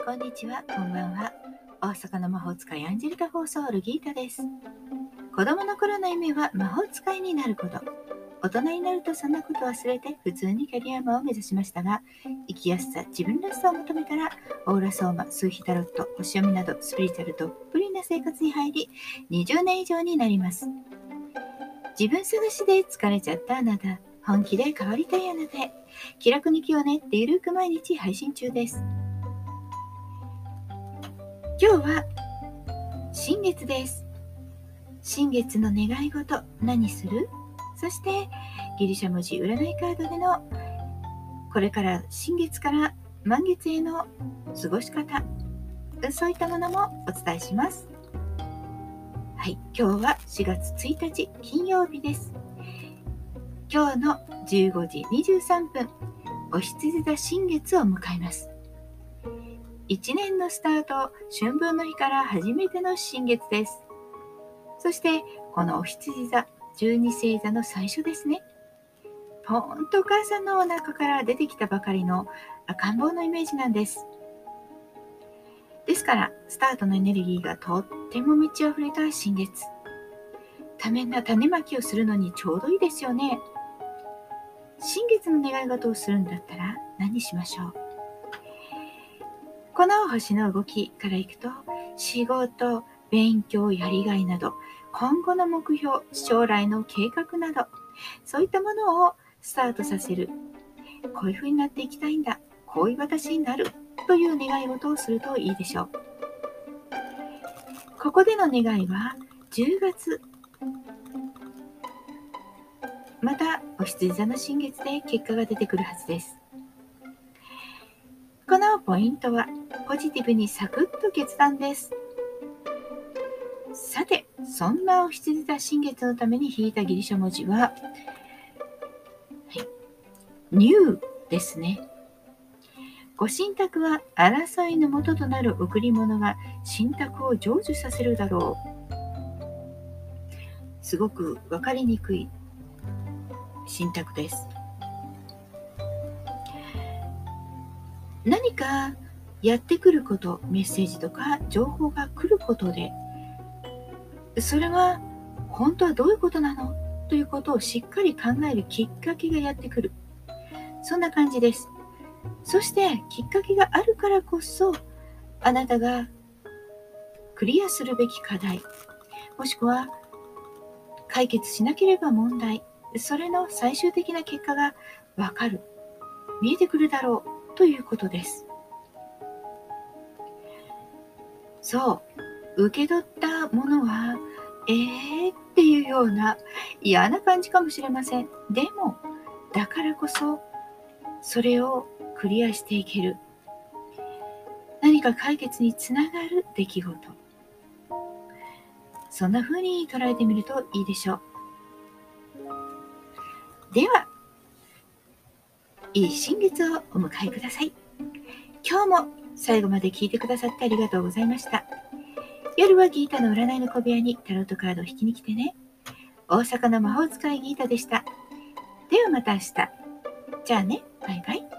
、こんにちは、こんばんは。大阪の魔法使いアンジェリカ・フォーソールギータです。子供の頃の夢は魔法使いになること。大人になるとそんなこと忘れて普通にキャリアマンを目指しましたが、生きやすさ、自分らしさを求めたら、オーラソーマ、数ヒタロット、星読みなどスピリチュアルとっぷりな生活に入り、20年以上になります。自分探しで疲れちゃったあなた、本気で変わりたいあなたへ、気楽に気を練ってゆるく毎日配信中です。今日は新月です。新月の願い事何する？そしてギリシャ文字占いカードでのこれから新月から満月への過ごし方そういったものもお伝えします。はい、今日は4月1日金曜日です。今日の15時23分、お羊座新月を迎えます。1年のスタート、春分の日から初めての新月です。そして、このお羊座、十二星座の最初ですね。ポーンとお母さんのお腹から出てきたばかりの赤ん坊のイメージなんです。ですから、スタートのエネルギーがとっても満ち溢れた新月。多面な種まきをするのにちょうどいいですよね。新月の願い事をするんだったら何しましょう？この星の動きからいくと、仕事、勉強、やりがいなど、今後の目標、将来の計画など、そういったものをスタートさせる。こういう風になっていきたいんだ。こういう私になる。という願い事をするといいでしょう。ここでの願いは、10月。また、お羊座の新月で結果が出てくるはずです。ポイントは、ポジティブにサクッと決断です。さて、そんなお羊座新月のために引いたギリシャ文字は、はい、ニューですね。ご神託は争いのもととなる贈り物が神託を成就させるだろう。すごく分かりにくい神託です。何かやってくることメッセージとか情報が来ることでそれは本当はどういうことなの？ということをしっかり考えるきっかけがやってくる。そんな感じです。そしてきっかけがあるからこそあなたがクリアするべき課題もしくは解決しなければ問題それの最終的な結果がわかる見えてくるだろう。ということですそう、受け取ったものは、えーっていうような嫌な感じかもしれません。でも、だからこそ、それをクリアしていける。何か解決につながる出来事。そんな風に捉えてみるといいでしょう。では、いい新月をお迎えください。今日も最後まで聞いてくださってありがとうございました。夜はギータの占いの小部屋にタロットカードを引きに来てね。大阪の魔法使いギータでした。ではまた明日。じゃあね、バイバイ。